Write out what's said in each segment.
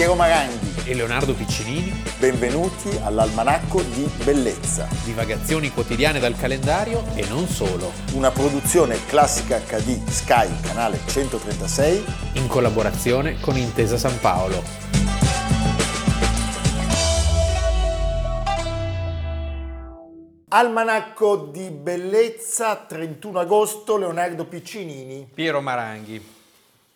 Piero Maranghi. e Leonardo Piccinini, Benvenuti all'Almanacco di Bellezza, divagazioni quotidiane dal calendario e non solo, una produzione classica HD Sky, canale 136. in collaborazione con Intesa San Paolo. Almanacco di Bellezza, 31 agosto, Leonardo Piccinini. Piero Maranghi.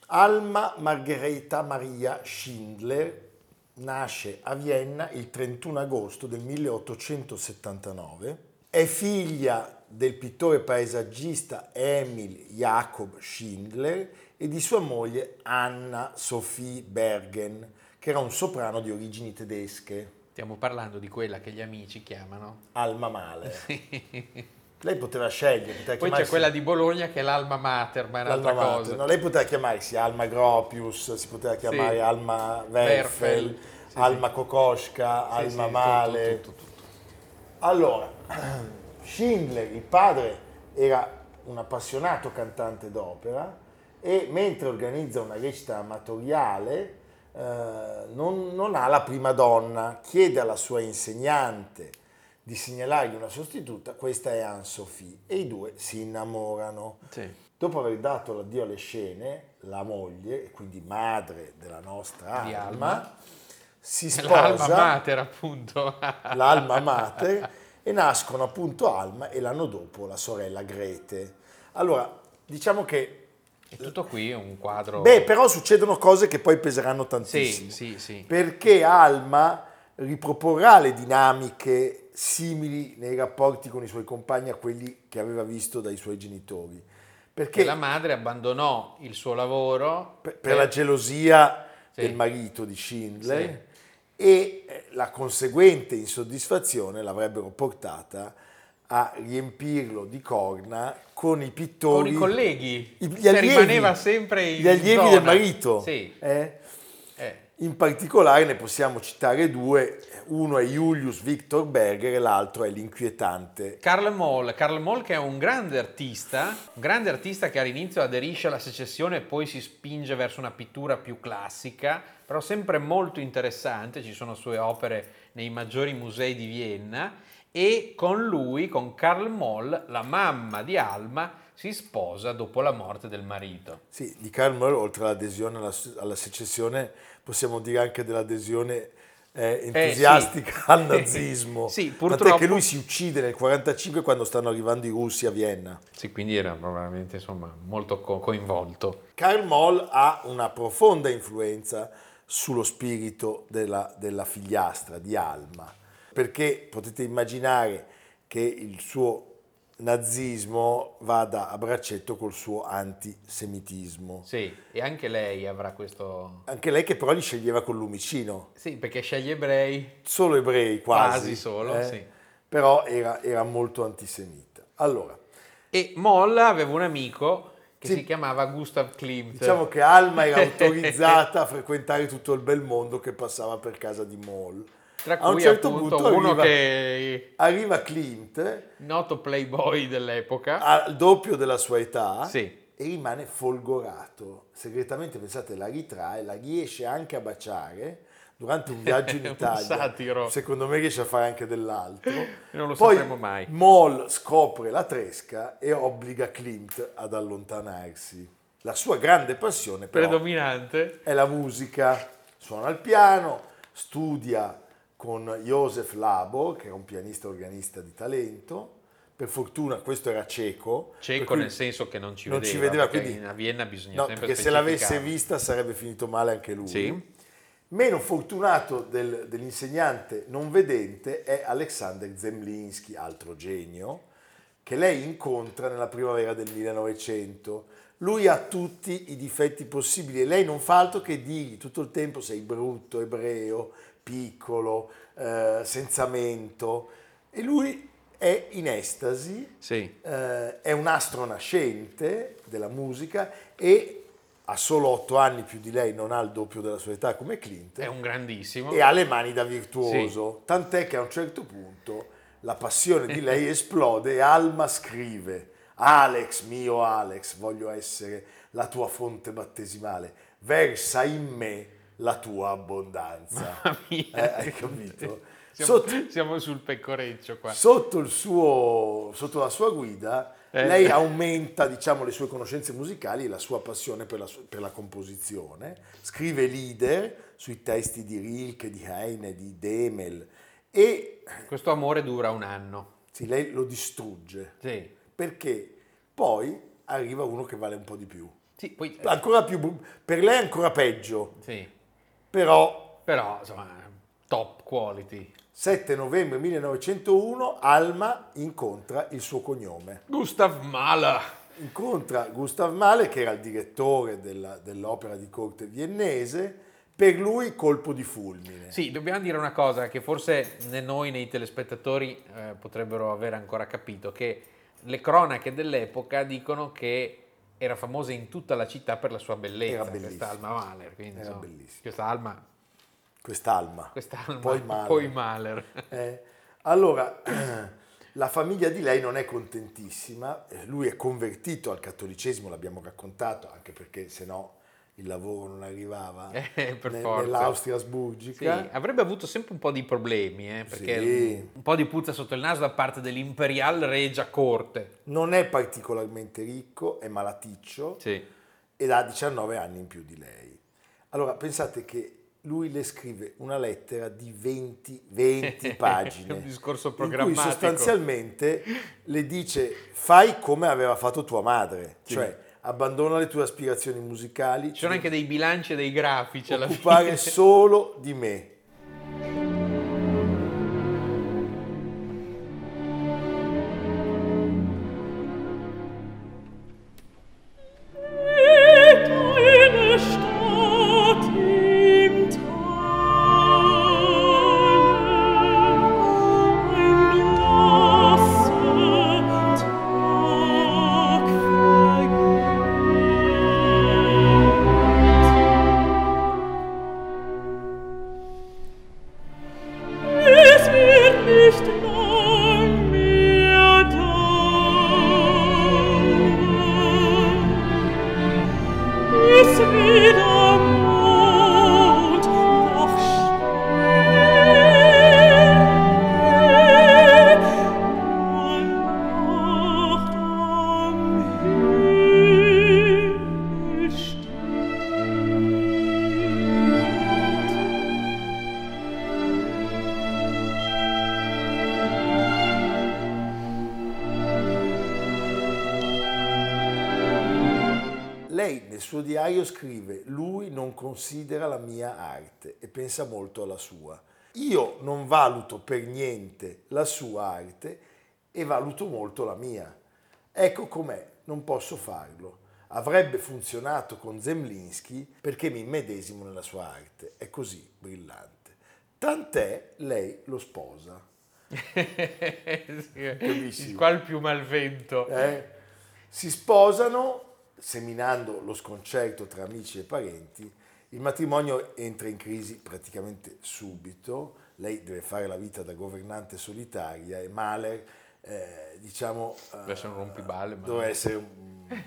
Alma Margherita Maria Schindler nasce a Vienna il 31 agosto del 1879. È figlia del pittore paesaggista Emil Jakob Schindler e di sua moglie Anna Sophie Bergen, che era un soprano di origini tedesche. Stiamo parlando di quella che gli amici chiamano. Alma Male. Lei poteva scegliere. poteva Poi c'è quella di Bologna che è l'Alma Mater, ma è un'altra Mater. cosa. No, lei poteva chiamarsi Alma Gropius, si poteva chiamare Sì. Alma Werfel. Sì, Alma sì. Kokoschka, Alma sì, tutto, Male. tutto, tutto. Allora, Schindler, il padre, era un appassionato cantante d'opera e mentre organizza una recita amatoriale eh, non, non ha la prima donna, chiede alla sua insegnante di segnalargli una sostituta, questa è Anne-Sophie, e i due si innamorano. Sì. Dopo aver dato l'addio alle scene, la moglie, e quindi madre della nostra Di Alma, Alma. si È L'Alma sposa Mater, appunto. l'Alma Mater e nascono appunto Alma e l'anno dopo la sorella Grete. Allora, diciamo che E tutto qui è un quadro... beh, però succedono cose che poi peseranno sì, tantissimo. sì, sì. Perché Alma riproporrà le dinamiche simili nei rapporti con i suoi compagni a quelli che aveva visto dai suoi genitori. Perché Che la madre abbandonò il suo lavoro per, per la gelosia Sì. del marito di Schindler e eh, la conseguente insoddisfazione l'avrebbero portata a riempirlo di corna con i pittori, con i colleghi. i- gli Cioè, allievi, rimaneva sempre in gli allievi zona. del marito. Sì. eh? In particolare ne possiamo citare due, uno è Julius Victor Berger e l'altro è l'inquietante. Karl Moll, Karl Moll che è un grande artista, un grande artista che all'inizio aderisce alla secessione e poi si spinge verso una pittura più classica, però sempre molto interessante, ci sono sue opere nei maggiori musei di Vienna e con lui, con Karl Moll, la mamma di Alma si sposa dopo la morte del marito. Sì, di Karl Moll, oltre all'adesione alla, alla secessione, possiamo dire anche dell'adesione eh, entusiastica sì. al nazismo. Sì, Tant'è purtroppo- che lui si uccide nel 1945 quando stanno arrivando i russi a Vienna. Sì, quindi era probabilmente insomma molto co- coinvolto. Karl Moll ha una profonda influenza sullo spirito della, della figliastra di Alma, perché potete immaginare che il suo nazismo vada a braccetto col suo antisemitismo. Sì, e anche lei avrà questo... Anche lei che però li sceglieva con lumicino. Sì, perché sceglie ebrei, solo ebrei quasi, Quasi solo, eh, sì. però era, era molto antisemita. Allora, E Moll aveva un amico che Sì. si chiamava Gustav Klimt. diciamo che Alma era autorizzata a frequentare tutto il bel mondo che passava per casa di Moll. Tra a un cui certo appunto punto uno arriva- che Arriva Klimt noto playboy dell'epoca. al doppio della sua età Sì. e rimane folgorato. Segretamente, pensate, la ritrae, la riesce anche a baciare durante un viaggio in Italia. Secondo me riesce a fare anche dell'altro. Non lo Poi sapremo mai. Moll scopre la tresca e obbliga Klimt ad allontanarsi. La sua grande passione però Predominante. è la musica. Suona il piano, studia con Josef Labor, che era un pianista organista di talento. Per fortuna questo era cieco. Cieco nel senso che non ci non vedeva. ci vedeva, quindi- in- a Vienna bisogna No, sempre perché se l'avesse vista sarebbe finito male anche lui. Sì. Meno fortunato del- dell'insegnante non vedente è Alexander Zemlinsky, altro genio, che lei incontra nella primavera del 1900. Lui ha tutti i difetti possibili e lei non fa altro che dirgli tutto il tempo sei brutto, ebreo, piccolo, eh, senza mento. E lui è in estasi Sì. eh, è un astro nascente della musica e ha solo otto anni più di lei, non ha il doppio della sua età come Clint È un grandissimo. e ha le mani da virtuoso, tant'è che a un certo punto la passione di lei esplode e Alma scrive Alex, mio Alex, voglio essere la tua fonte battesimale, versa in me la tua abbondanza. Eh, hai capito? Siamo, Sotto, siamo sul pecoreccio qua. sotto il suo- sotto la sua guida, Eh. lei aumenta diciamo, le sue conoscenze musicali e la sua passione per la, per la composizione. Scrive leader sui testi di Rilke, di Heine, di Demel e Questo amore dura un anno. sì, lei lo distrugge Sì. perché poi arriva uno che vale un po' di più. Sì, poi, Ancora più, per lei è ancora peggio, sì. Però Però, insomma, top quality. 7 novembre 1901 Alma incontra il suo cognome. Gustav Mahler. Incontra Gustav Mahler che era il direttore della- dell'opera di corte viennese, per lui colpo di fulmine. Sì, dobbiamo dire una cosa che forse né noi né i telespettatori eh, potrebbero aver ancora capito, che le cronache dell'epoca dicono che era famosa in tutta la città per la sua bellezza, Era bellissima. questa Alma Mahler. Quindi, Era insomma, bellissima. Questa Alma, Quest'Alma. quest'alma, Poi Mahler. poi Mahler. Eh, allora, la famiglia di lei non è contentissima, eh, lui è convertito al cattolicesimo, l'abbiamo raccontato, anche perché se no il lavoro non arrivava Eh, per ne- forza. nell'Austria Sì, asburgica. avrebbe avuto sempre un po' di problemi, eh, perché Sì. un po' di puzza sotto il naso da parte dell'imperial regia corte. Non è particolarmente ricco, è malaticcio Sì. ed ha 19 anni in più di lei. Allora, pensate che lui le scrive una lettera di 20, 20 pagine. Un discorso In cui programmatico. sostanzialmente le dice fai come aveva fatto tua madre, cioè abbandona le tue aspirazioni musicali, Ci sono anche dei bilanci e dei grafici alla occupare fine. solo di me. Scrive lui non considera la mia arte e pensa molto alla sua. Io non valuto per niente la sua arte e valuto molto la mia. Ecco com'è, non posso farlo. Avrebbe funzionato con Zemlinsky perché mi immedesimo nella sua arte. È così brillante. Tant'è lei lo sposa. Capisci? Il qual più malvento. Eh, si sposano seminando lo sconcerto tra amici e parenti. Il matrimonio entra in crisi praticamente subito. Lei deve fare la vita da governante solitaria e Mahler, eh, diciamo, Deve essere un rompiballe, doveva essere un-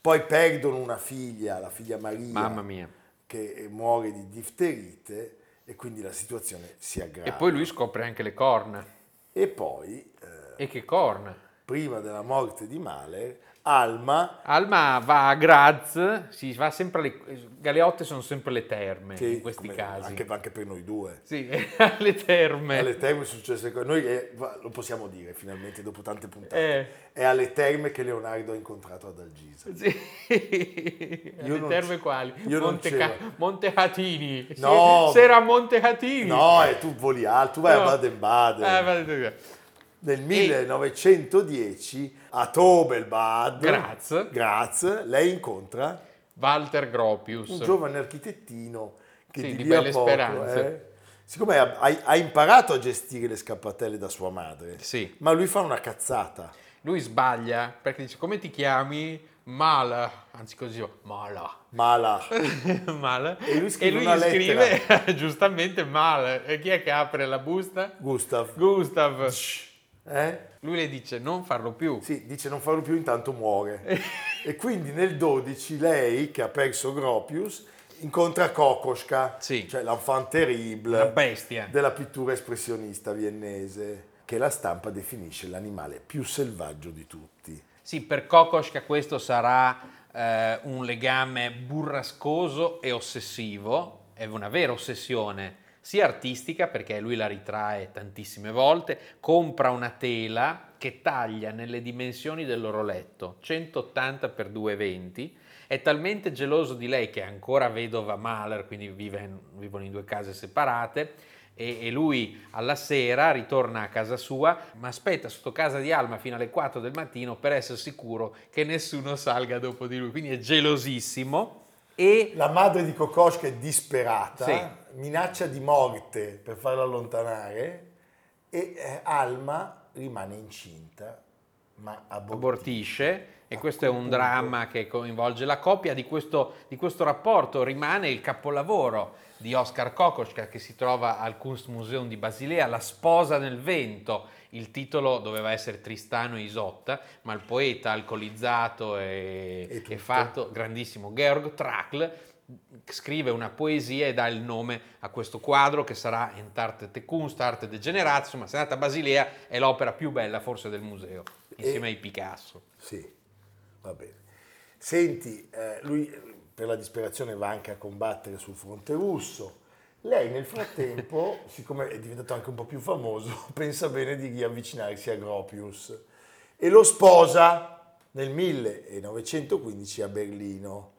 Poi perdono una figlia, la figlia Maria, Mamma mia. che muore di difterite e quindi la situazione si aggrava. E poi lui scopre anche le corna. E poi, eh, E che corna? Prima della morte di Mahler, Alma Alma va a Graz, si va sempre alle... Galeotte sono sempre le terme Che, in questi come- casi. Anche, anche per noi due. Sì, alle terme. Alle terme è successo Noi va- lo possiamo dire finalmente dopo tante puntate. Eh. È alle terme che Leonardo ha incontrato ad Algisa. Sì. Io le non terme quali? io Monte, c'ero. Monte Hatini. No. Se- Sera a Monte Hatini. No, e tu voli alto, tu vai No. a Baden-Baden. Eh, vado- Nel 1910 a Tobelbad, Graz. Graz, lei incontra Walter Gropius. un giovane architettino che Sì, di, di belle poco, speranze. eh, siccome ha, ha- imparato a gestire le scappatelle da sua madre, Sì. ma lui fa una cazzata. Lui sbaglia perché dice come ti chiami? Mala, anzi così, Mala. Mala. Mala. E lui scrive gli una scrive giustamente Mala. E chi è che apre la busta? Gustav. Gustav. Eh? Lui le dice non farlo più. Sì, dice non farlo più, intanto muore. e quindi nel 12 lei, che ha perso Gropius, incontra Kokoschka, Sì. cioè l'enfant terrible della pittura espressionista viennese, che la stampa definisce l'animale più selvaggio di tutti. Sì, per Kokoschka questo sarà eh, un legame burrascoso e ossessivo, è una vera ossessione, sia artistica perché lui la ritrae tantissime volte, compra una tela che taglia nelle dimensioni del loro letto, 180 x 220, è talmente geloso di lei che è ancora vedova Mahler, quindi vive vivono in due case separate, e, e lui alla sera ritorna a casa sua, ma aspetta sotto casa di Alma fino alle 4 del mattino per essere sicuro che nessuno salga dopo di lui, quindi è gelosissimo e La madre di Kokoschka è disperata, Sì. minaccia di morte per farla allontanare e eh, Alma rimane incinta, ma abortisce. abortisce e questo è un dramma che coinvolge la coppia. Di questo, di questo rapporto rimane il capolavoro di Oscar Kokoschka che si trova al Kunstmuseum di Basilea, La sposa nel vento. Il titolo doveva essere Tristano e Isotta, ma il poeta alcolizzato e, E e fatto, grandissimo, Georg Trakl, scrive una poesia e dà il nome a questo quadro che sarà Entarte Kunst, Arte Degenerat, insomma se andate a Basilea è l'opera più bella forse del museo, insieme ai Picasso. Sì, va bene. Senti, eh, lui per la disperazione va anche a combattere sul fronte russo. Lei nel frattempo, siccome è diventato anche un po' più famoso, pensa bene di riavvicinarsi a Gropius e lo sposa nel 1915 a Berlino.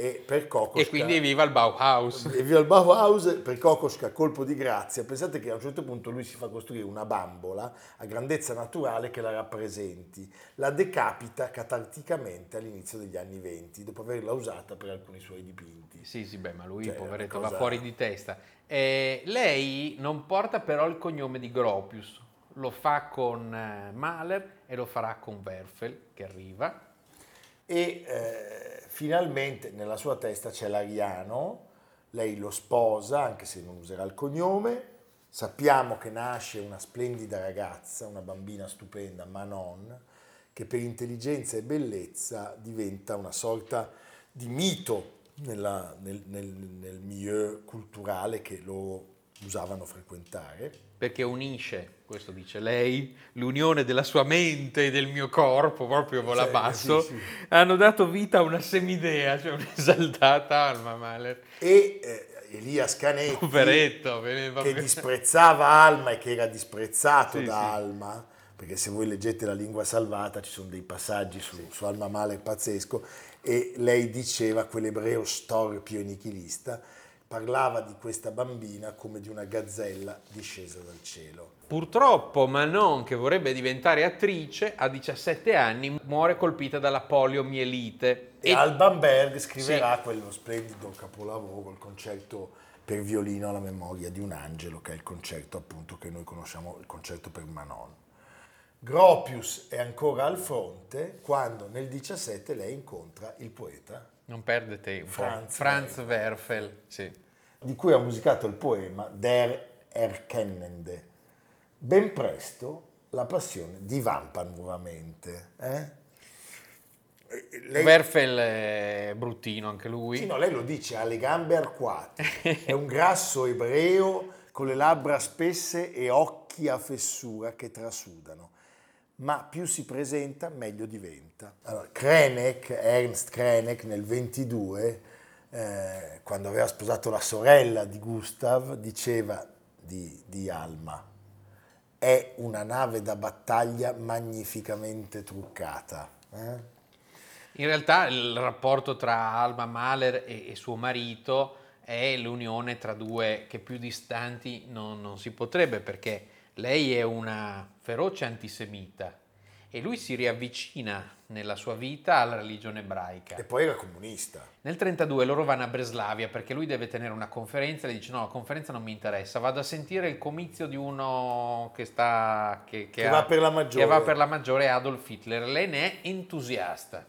E per Kokoschka... E quindi viva il Bauhaus. E via il Bauhaus per Kokoschka colpo di grazia. Pensate che a un certo punto lui si fa costruire una bambola a grandezza naturale che la rappresenti. La decapita catarticamente all'inizio degli anni 20, dopo averla usata per alcuni suoi dipinti. Sì, sì, beh, ma lui, Cioè, poveretto, cosa- va fuori di testa. Eh, lei non porta però il cognome di Gropius, lo fa con eh, Mahler e lo farà con Werfel, che arriva. E eh, finalmente nella sua testa c'è l'Ariano, lei lo sposa, anche se non userà il cognome. Sappiamo che nasce una splendida ragazza, una bambina stupenda, Manon, che per intelligenza e bellezza diventa una sorta di mito nella- nel, nel, nel milieu culturale che loro usavano frequentare. Perché unisce, questo dice lei, l'unione della sua mente e del mio corpo, proprio vola Sì, basso, sì, sì. hanno dato vita a una semidea, cioè un'esaltata alma Mahler. E eh, Elias Canetti, Poveretto, che disprezzava Alma e che era disprezzato da. Alma, perché se voi leggete la lingua salvata ci sono dei passaggi su, su Alma Mahler pazzesco, e lei diceva, quell'ebreo storpio e nichilista, parlava di questa bambina come di una gazzella discesa dal cielo. Purtroppo Manon, che vorrebbe diventare attrice, a 17 anni muore colpita dalla poliomielite. E, Alban Berg scriverà quello splendido capolavoro, il concerto per violino alla memoria di un angelo, che è il concerto appunto che noi conosciamo, il concerto per Manon. Gropius è ancora al fronte quando nel 17 lei incontra il poeta Non perde tempo. Franz Franz Werfel, sì. di cui ha musicato il poema Der Erkennende. Ben presto la passione divampa nuovamente. eh? Lei, Werfel è bruttino anche lui. sì, no, lei lo dice, ha le gambe arcuate, è un grasso ebreo con le labbra spesse e occhi a fessura che trasudano. Ma più si presenta, meglio diventa. Allora, Krenek, Ernst Krenek, nel 22, eh, quando aveva sposato la sorella di Gustav, diceva di, di Alma, è una nave da battaglia magnificamente truccata. eh? In realtà il rapporto tra Alma Mahler e, e suo marito è l'unione tra due che più distanti non, non si potrebbe perché lei è una feroce antisemita e lui si riavvicina nella sua vita alla religione ebraica. E poi era comunista. Nel 32 loro vanno a Breslavia perché lui deve tenere una conferenza e le dice no, la conferenza non mi interessa, vado a sentire il comizio di uno che sta... Che, Che va per la maggiore. Che va per la maggiore Adolf Hitler. Lei ne è entusiasta.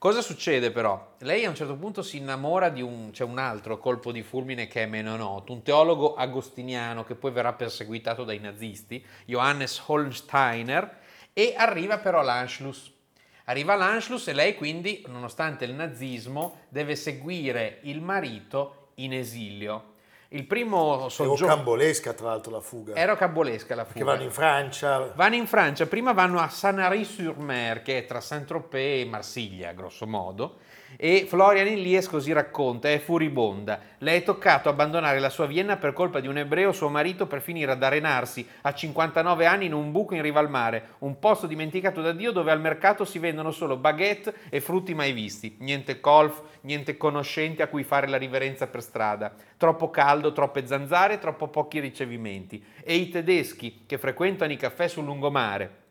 Cosa succede però? Lei a un certo punto si innamora di un, c'è un altro colpo di fulmine che è meno noto, un teologo agostiniano che poi verrà perseguitato dai nazisti, Johannes Holsteiner, e arriva però all'Anschluss. Arriva l'Anschluss e lei quindi, nonostante il nazismo, deve seguire il marito in esilio. Il primo soggiorno... rocambolesca tra l'altro la fuga. Era rocambolesca la Che fuga. vanno in Francia. Vanno in Francia, prima vanno a Sanary-sur-Mer, che è tra Saint-Tropez e Marsiglia, grosso modo, e Florian Illies così racconta, è furibonda. Le è toccato abbandonare la sua Vienna per colpa di un ebreo, suo marito, per finire ad arenarsi a 59 anni in un buco in riva al mare, un posto dimenticato da Dio dove al mercato si vendono solo baguette e frutti mai visti, niente golf, niente conoscenti a cui fare la riverenza per strada, troppo caldo, troppe zanzare, troppo pochi ricevimenti. E i tedeschi che frequentano i caffè sul lungomare,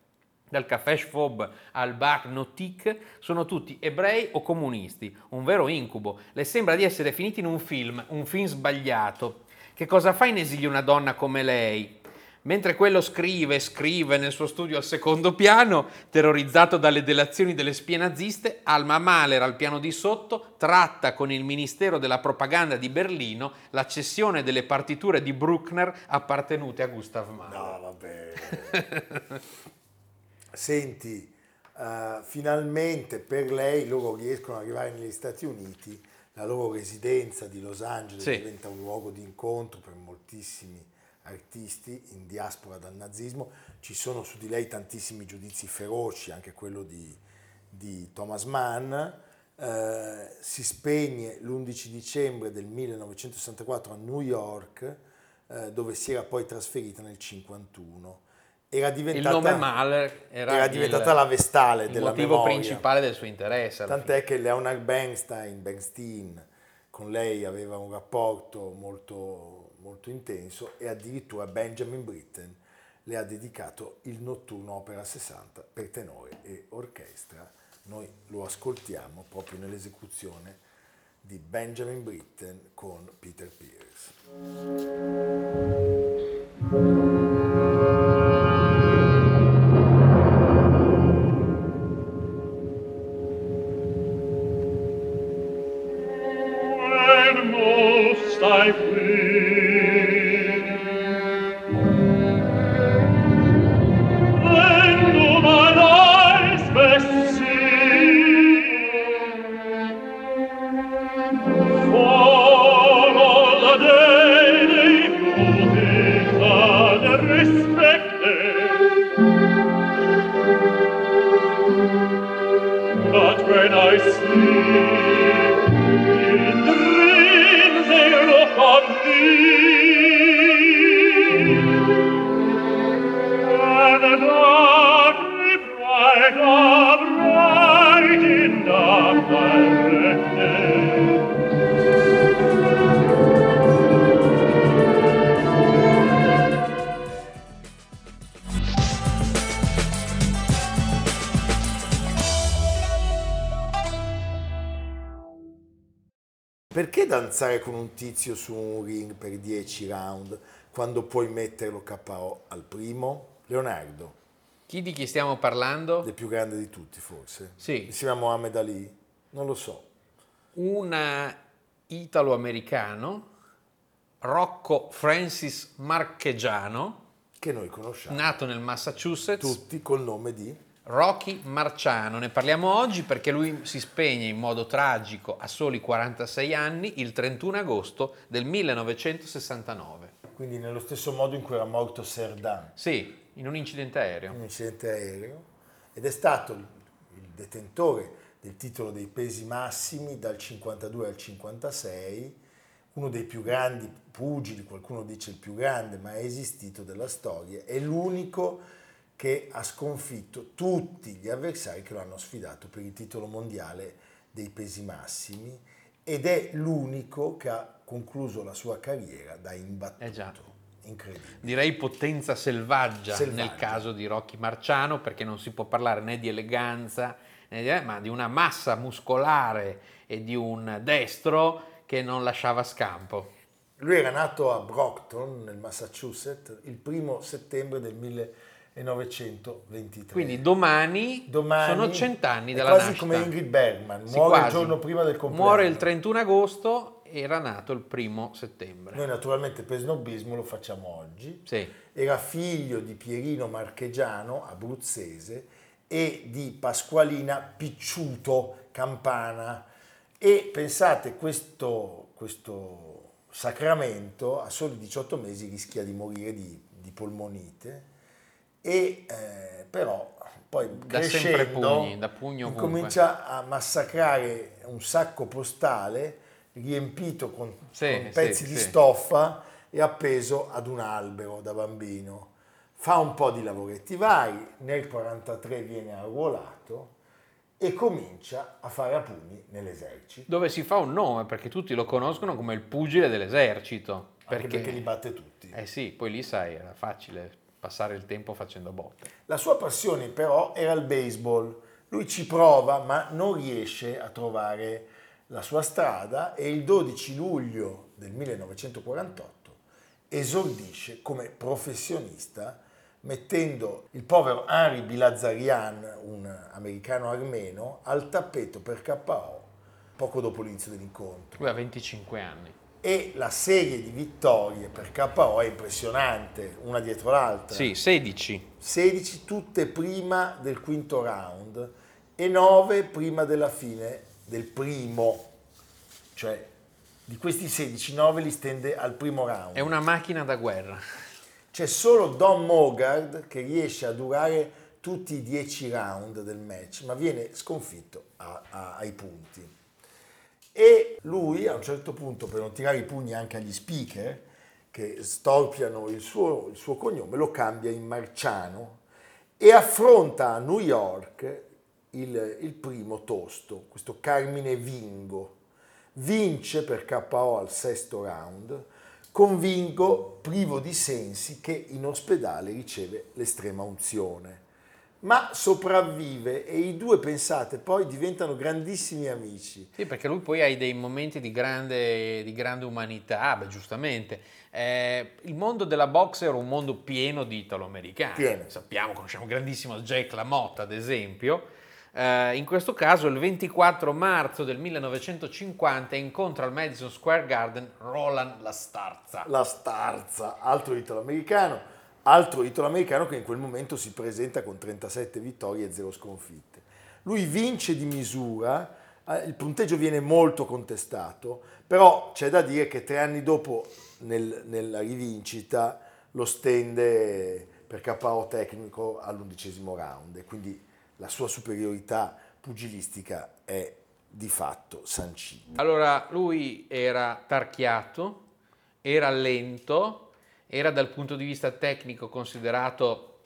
dal caffè Schwab al bar Notik, sono tutti ebrei o comunisti, un vero incubo. Le sembra di essere finiti in un film, un film sbagliato. Che cosa fa in esilio una donna come lei? Mentre quello scrive e scrive nel suo studio al secondo piano, terrorizzato dalle delazioni delle spie naziste, Alma Mahler al piano di sotto tratta con il Ministero della Propaganda di Berlino la cessione delle partiture di Bruckner appartenute a Gustav Mahler. No, vabbè. Senti, eh, finalmente per lei loro riescono ad arrivare negli Stati Uniti, la loro residenza di Los Angeles Sì. diventa un luogo di incontro per moltissimi artisti in diaspora dal nazismo, ci sono su di lei tantissimi giudizi feroci, anche quello di, di Thomas Mann, eh, si spegne l'11 dicembre del 1964 a New York, eh, dove si era poi trasferita nel 1951. Era Il diventata, nome Mahler era, era il- diventata la vestale il della motivo memoria. principale del suo interesse. Tant'è che Leonard Bernstein, Bernstein con lei aveva un rapporto molto, molto intenso e addirittura Benjamin Britten le ha dedicato il notturno opera 60 per tenore e orchestra. Noi lo ascoltiamo proprio nell'esecuzione di Benjamin Britten con Peter Pierce. Perché danzare con un tizio su un ring per 10 round quando puoi metterlo KO al primo? Leonardo, Chi di chi stiamo parlando? il più grande di tutti forse. Sì. Insieme a Mohamed Ali? Non lo so. Un italo-americano, Rocco Francis Marchegiano, Che noi conosciamo nato nel Massachusetts, tutti col nome di... Rocky Marciano. Ne parliamo oggi perché lui si spegne in modo tragico a soli 46 anni il 31 agosto del 1969. Quindi nello stesso modo in cui era morto Serdan, Sì, in un incidente aereo. un incidente aereo, ed è stato il, il detentore del titolo dei pesi massimi dal 52 al 56, uno dei più grandi pugili, qualcuno dice il più grande, ma è esistito della storia, è l'unico che ha sconfitto tutti gli avversari che lo hanno sfidato per il titolo mondiale dei pesi massimi ed è l'unico che ha concluso la sua carriera da imbattuto. Eh già. Incredibile. Direi potenza selvaggia, Selvaggia. nel caso di Rocky Marciano perché non si può parlare né di eleganza, né di- ma di una massa muscolare e di un destro che non lasciava scampo. Lui era nato a Brockton, nel Massachusetts, il primo settembre del 1923. Quindi domani, Domani sono cent'anni dalla quasi nascita. come Ingrid Bergman, Sì, muore il quasi. giorno prima del compleanno. Muore il 31 agosto, era nato il primo settembre. Noi naturalmente per snobismo lo facciamo oggi. Sì. Era figlio di Pierino Marchegiano, abruzzese, e di Pasqualina Picciuto Campana. E pensate, questo, questo sacramento a soli 18 mesi rischia di morire di, di polmonite e eh, però poi Da sempre pugni, da pugno comincia a massacrare un sacco postale riempito con, Sì, con sì, pezzi di sì. stoffa e appeso ad un albero da bambino. Fa un po' di lavoretti vari, nel 43 viene arruolato e comincia a fare a pugni nell'esercito, Dove si fa un nome, perché tutti lo conoscono come il pugile dell'esercito. anche perché li batte tutti. Eh sì, poi lì sai, era facile passare il tempo facendo botte. La sua passione però era il baseball. Lui ci prova ma non riesce a trovare la sua strada e il 12 luglio del 1948 esordisce come professionista mettendo il povero Henri Bilazarian, un americano armeno, al tappeto per KO poco dopo l'inizio dell'incontro. Lui ha 25 anni. E la serie di vittorie per KO è impressionante, una dietro l'altra. Sì, 16. 16 tutte prima del quinto round e 9 prima della fine del primo. Cioè, di questi 16, 9 li stende al primo round. È una macchina da guerra. C'è solo Don Mogard che riesce a durare tutti i 10 round del match, ma viene sconfitto a- a- ai punti. E lui a un certo punto, per non tirare i pugni anche agli speaker, che storpiano il suo, il suo cognome, lo cambia in Marciano e affronta a New York il, il primo tosto, questo Carmine Vingo. Vince per KO al sesto round, con Vingo privo di sensi che in ospedale riceve l'estrema unzione. Ma sopravvive e i due, pensate, poi diventano grandissimi amici. Sì, perché lui poi ha dei momenti di grande, di grande umanità, beh, giustamente. Eh, il mondo della box era un mondo pieno di italo-americani. Pieno. Sappiamo, conosciamo grandissimo Jack LaMotta, ad esempio. Eh, in questo caso, il 24 marzo del 1950, incontra al Madison Square Garden Roland La Starza. La Starza, altro italo-americano, altro italo-americano che in quel momento si presenta con 37 vittorie e 0 sconfitte. Lui vince di misura, eh, il punteggio viene molto contestato, però c'è da dire che tre anni dopo nel- nella rivincita lo stende per KO tecnico all'undicesimo round e quindi la sua superiorità pugilistica è di fatto sancita. Allora, lui era tarchiato, era lento, era dal punto di vista tecnico considerato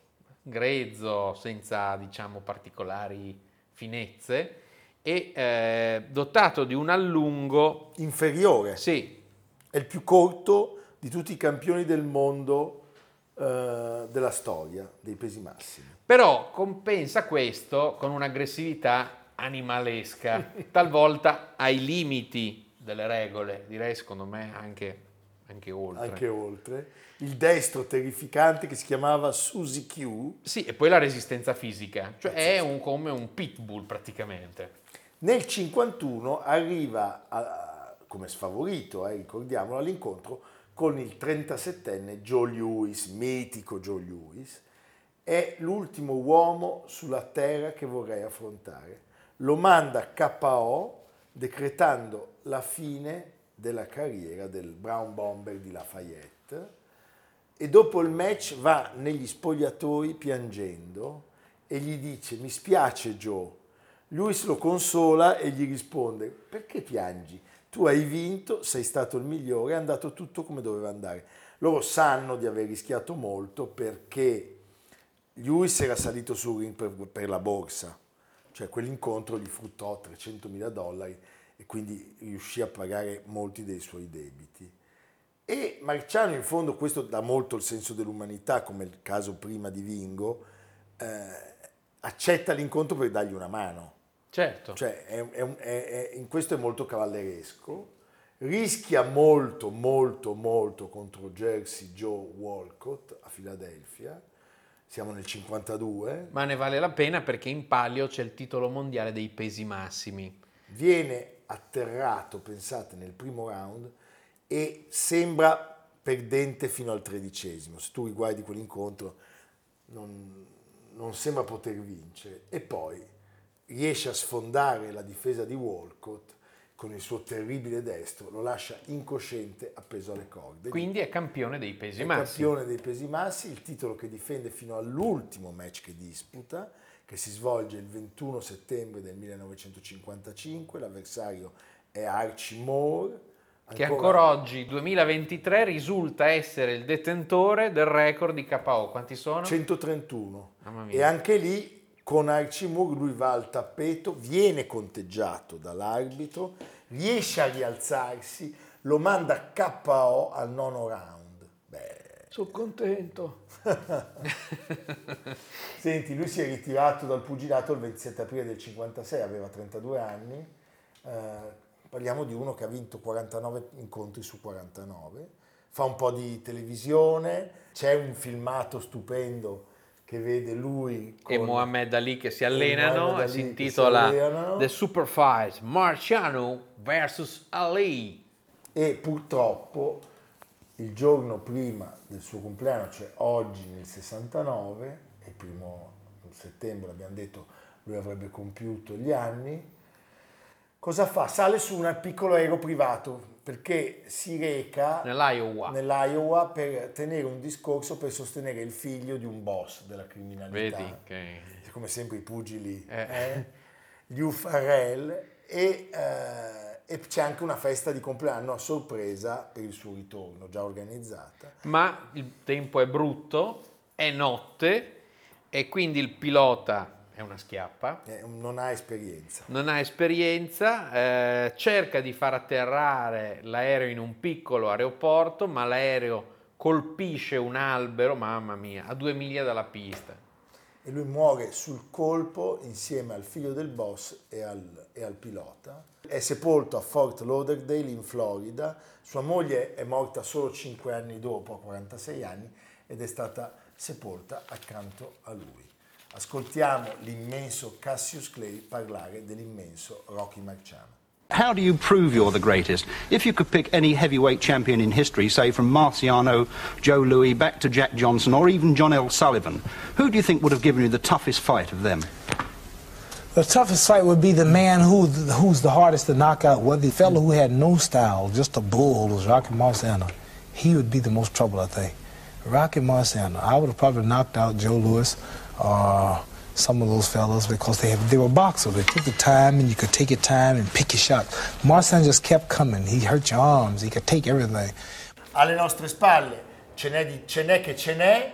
grezzo, senza diciamo particolari finezze, e eh, dotato di un allungo, Inferiore. sì, È il più corto di tutti i campioni del mondo eh, della storia dei pesi massimi. però compensa questo con un'aggressività animalesca, talvolta ai limiti delle regole, direi secondo me anche, anche oltre. Anche oltre. Il destro terrificante che si chiamava Suzy Q. Sì, e poi la resistenza fisica, cioè è un- come un pitbull praticamente. Nel 51 arriva a- come sfavorito, eh, ricordiamolo, all'incontro con il 37enne Joe Lewis, mitico Joe Lewis. È l'ultimo uomo sulla terra che vorrei affrontare. Lo manda KO decretando la fine della carriera del Brown Bomber di Lafayette e dopo il match va negli spogliatoi piangendo e gli dice mi spiace Joe. Lewis lo consola e gli risponde perché piangi? Tu hai vinto, sei stato il migliore, è andato tutto come doveva andare. Loro sanno di aver rischiato molto perché Lewis era salito sul ring per, per la borsa, cioè quell'incontro gli fruttò 300 mila dollari e quindi riuscì a pagare molti dei suoi debiti. E Marciano in fondo questo dà molto il senso dell'umanità, come il caso prima di Vingo, eh, accetta l'incontro per dargli una mano. Certo. Cioè, è- è è- in questo è molto cavalleresco, rischia molto, molto, molto contro Jersey Joe Walcott a Filadelfia, siamo nel 52, Ma ne vale la pena perché in palio c'è il titolo mondiale dei pesi massimi. viene atterrato, pensate, nel primo round e sembra perdente fino al tredicesimo. Se tu riguardi quell'incontro non, non sembra poter vincere e poi riesce a sfondare la difesa di Walcott con il suo terribile destro, lo lascia incosciente appeso alle corde. Quindi è campione dei pesi è massi. campione dei pesi massi, il titolo che difende fino all'ultimo match che disputa, che si svolge il 21 settembre del 1955, l'avversario è Archie Moore. Che ancora oggi, 2023, risulta essere il detentore del record di KO. Quanti sono? 131. Mamma mia. E anche lì con Archie Moore lui va al tappeto, viene conteggiato dall'arbitro, riesce a rialzarsi, lo manda KO al nono round. Beh, Sono contento. Senti, lui si è ritirato dal pugilato il 27 aprile del 56, aveva 32 anni. Eh, parliamo di uno che ha vinto 49 incontri su 49. Fa un po' di televisione, c'è un filmato stupendo che vede lui e Mohamed Ali che si allenano e si intitola si allenano. The Super Fight Marciano vs Ali. e purtroppo il giorno prima del suo compleanno, cioè oggi nel 69, il primo settembre abbiamo detto lui avrebbe compiuto gli anni, cosa fa? Sale su un piccolo aereo privato perché si reca Nell'Iowa. nell'Iowa per tenere un discorso per sostenere il figlio di un boss della criminalità. Vedi che Come sempre i pugili, Eh. eh? Liu Farrell e, eh, e c'è anche una festa di compleanno a sorpresa per il suo ritorno, già organizzata. ma il tempo è brutto, è notte e quindi il pilota è una schiappa, non ha esperienza. non ha esperienza, eh, cerca di far atterrare l'aereo in un piccolo aeroporto, ma l'aereo colpisce un albero, mamma mia, a due miglia dalla pista. E lui muore sul colpo insieme al figlio del boss e al, e al pilota. È sepolto a Fort Lauderdale in Florida. Sua moglie è morta solo 5 anni dopo, a 46 anni, ed è stata sepolta accanto a lui. Ascoltiamo l'immenso Cassius Clay parlare dell'immenso Rocky Marciano. How do you prove you're the greatest? If you could pick any heavyweight champion in history, say from Marciano, Joe Louis, back to Jack Johnson, or even John L. Sullivan, who do you think would have given you the toughest fight of them? The toughest fight would be the man who who's the hardest to knock out. Well, the fellow who had no style, just a bull, was Rocky Marciano. He would be the most trouble, I think. Rocky Marciano. I would have probably knocked out Joe Louis or some of those fellows because they have, they were boxers. They took the time and you could take your time and pick your shot. Marciano just kept coming. He hurt your arms. He could take everything. Alle nostre spalle ce n'è, di- ce n'è che ce n'è.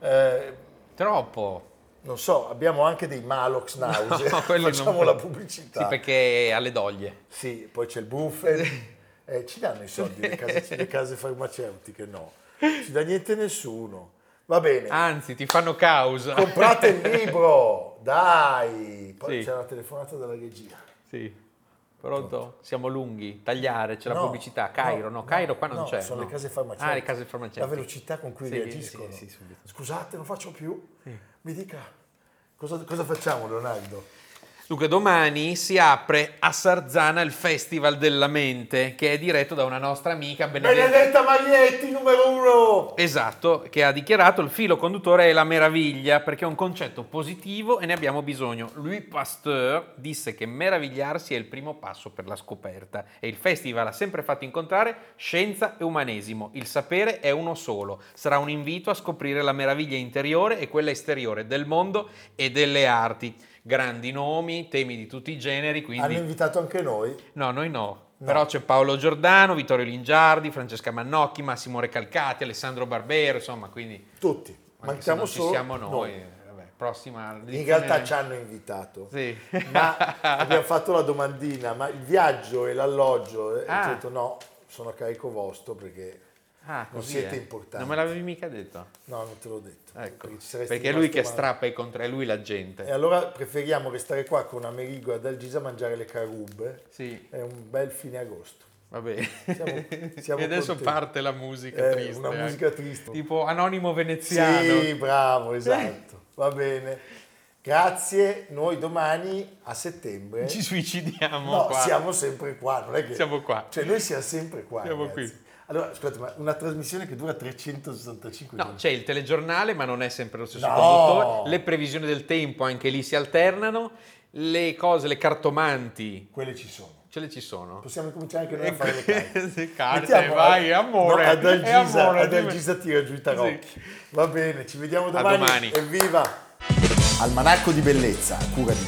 eh, Troppo. non so, abbiamo anche dei Malox Nause. No, quelli non- Facciamo la pubblicità. Sì, perché alle doglie. Sì, poi c'è il buffet. Eh, ci danno i soldi le case, le case farmaceutiche? No. Ci dà niente nessuno. Va bene. Anzi, ti fanno causa. Comprate il libro, dai. Poi Sì. c'è una telefonata dalla regia. Sì. Pronto? Siamo lunghi. Tagliare, c'è la No, pubblicità. Cairo, no, Cairo qua non no, c'è. Sono no. le case farmaceutiche. Ah, le case farmaceutiche. La velocità con cui Sì, reagiscono. sì, sì. Scusate, non faccio più. Mi dica, cosa, cosa facciamo Leonardo? Dunque, domani si apre a Sarzana il Festival della Mente, che è diretto da una nostra amica Benedetta. Benedetta Maglietti, numero uno! Esatto, che ha dichiarato il filo conduttore è la meraviglia, perché è un concetto positivo e ne abbiamo bisogno. Louis Pasteur disse che meravigliarsi è il primo passo per la scoperta e il festival ha sempre fatto incontrare scienza e umanesimo. Il sapere è uno solo, sarà un invito a scoprire la meraviglia interiore e quella esteriore del mondo e delle arti. Grandi nomi, temi di tutti i generi, quindi... Hanno invitato anche noi. No, noi no. Però c'è Paolo Giordano, Vittorio Lingiardi, Francesca Mannocchi, Massimo Recalcati, Alessandro Barbero, insomma, quindi Tutti. Manchiamo non ci solo siamo noi. eh, vabbè, prossima In realtà ci hanno invitato. Sì. Ma abbiamo fatto la domandina, ma il viaggio e l'alloggio? E Ah. ho detto no, sono a carico vostro perché Ah, non così, siete eh. importanti. Non me l'avevi mica detto. No, non te l'ho detto. Ecco. Perché, Perché è lui che male. strappa i contra, è lui la gente. E allora preferiamo restare qua con Amerigo e Adalgisa a mangiare le carube. Sì, È un bel fine agosto. va bene. Siamo- siamo e adesso contenti. parte la musica Eh, triste. una eh. musica triste. Tipo anonimo veneziano. Sì, bravo, esatto. Va bene. Grazie, noi domani a settembre. Ci suicidiamo No, qua. siamo sempre qua, non è che... Siamo qua. Cioè noi siamo sempre qua. Siamo ragazzi. qui. Allora, ascolta, ma una trasmissione che dura 365 No, giorni. c'è il telegiornale, ma non è sempre lo stesso No! conduttore. Le previsioni del tempo, anche lì si alternano. Le cose, le cartomanti, Quelle ci sono. ce le ci sono. Possiamo cominciare anche noi a fare le carte. Sì, carte, Mettiamo vai, amore. No, ad Algisa, amore, ad. Algisa tira giù i tarocchi. Sì. Va bene, ci vediamo A domani. domani. Evviva! Almanacco di bellezza cura di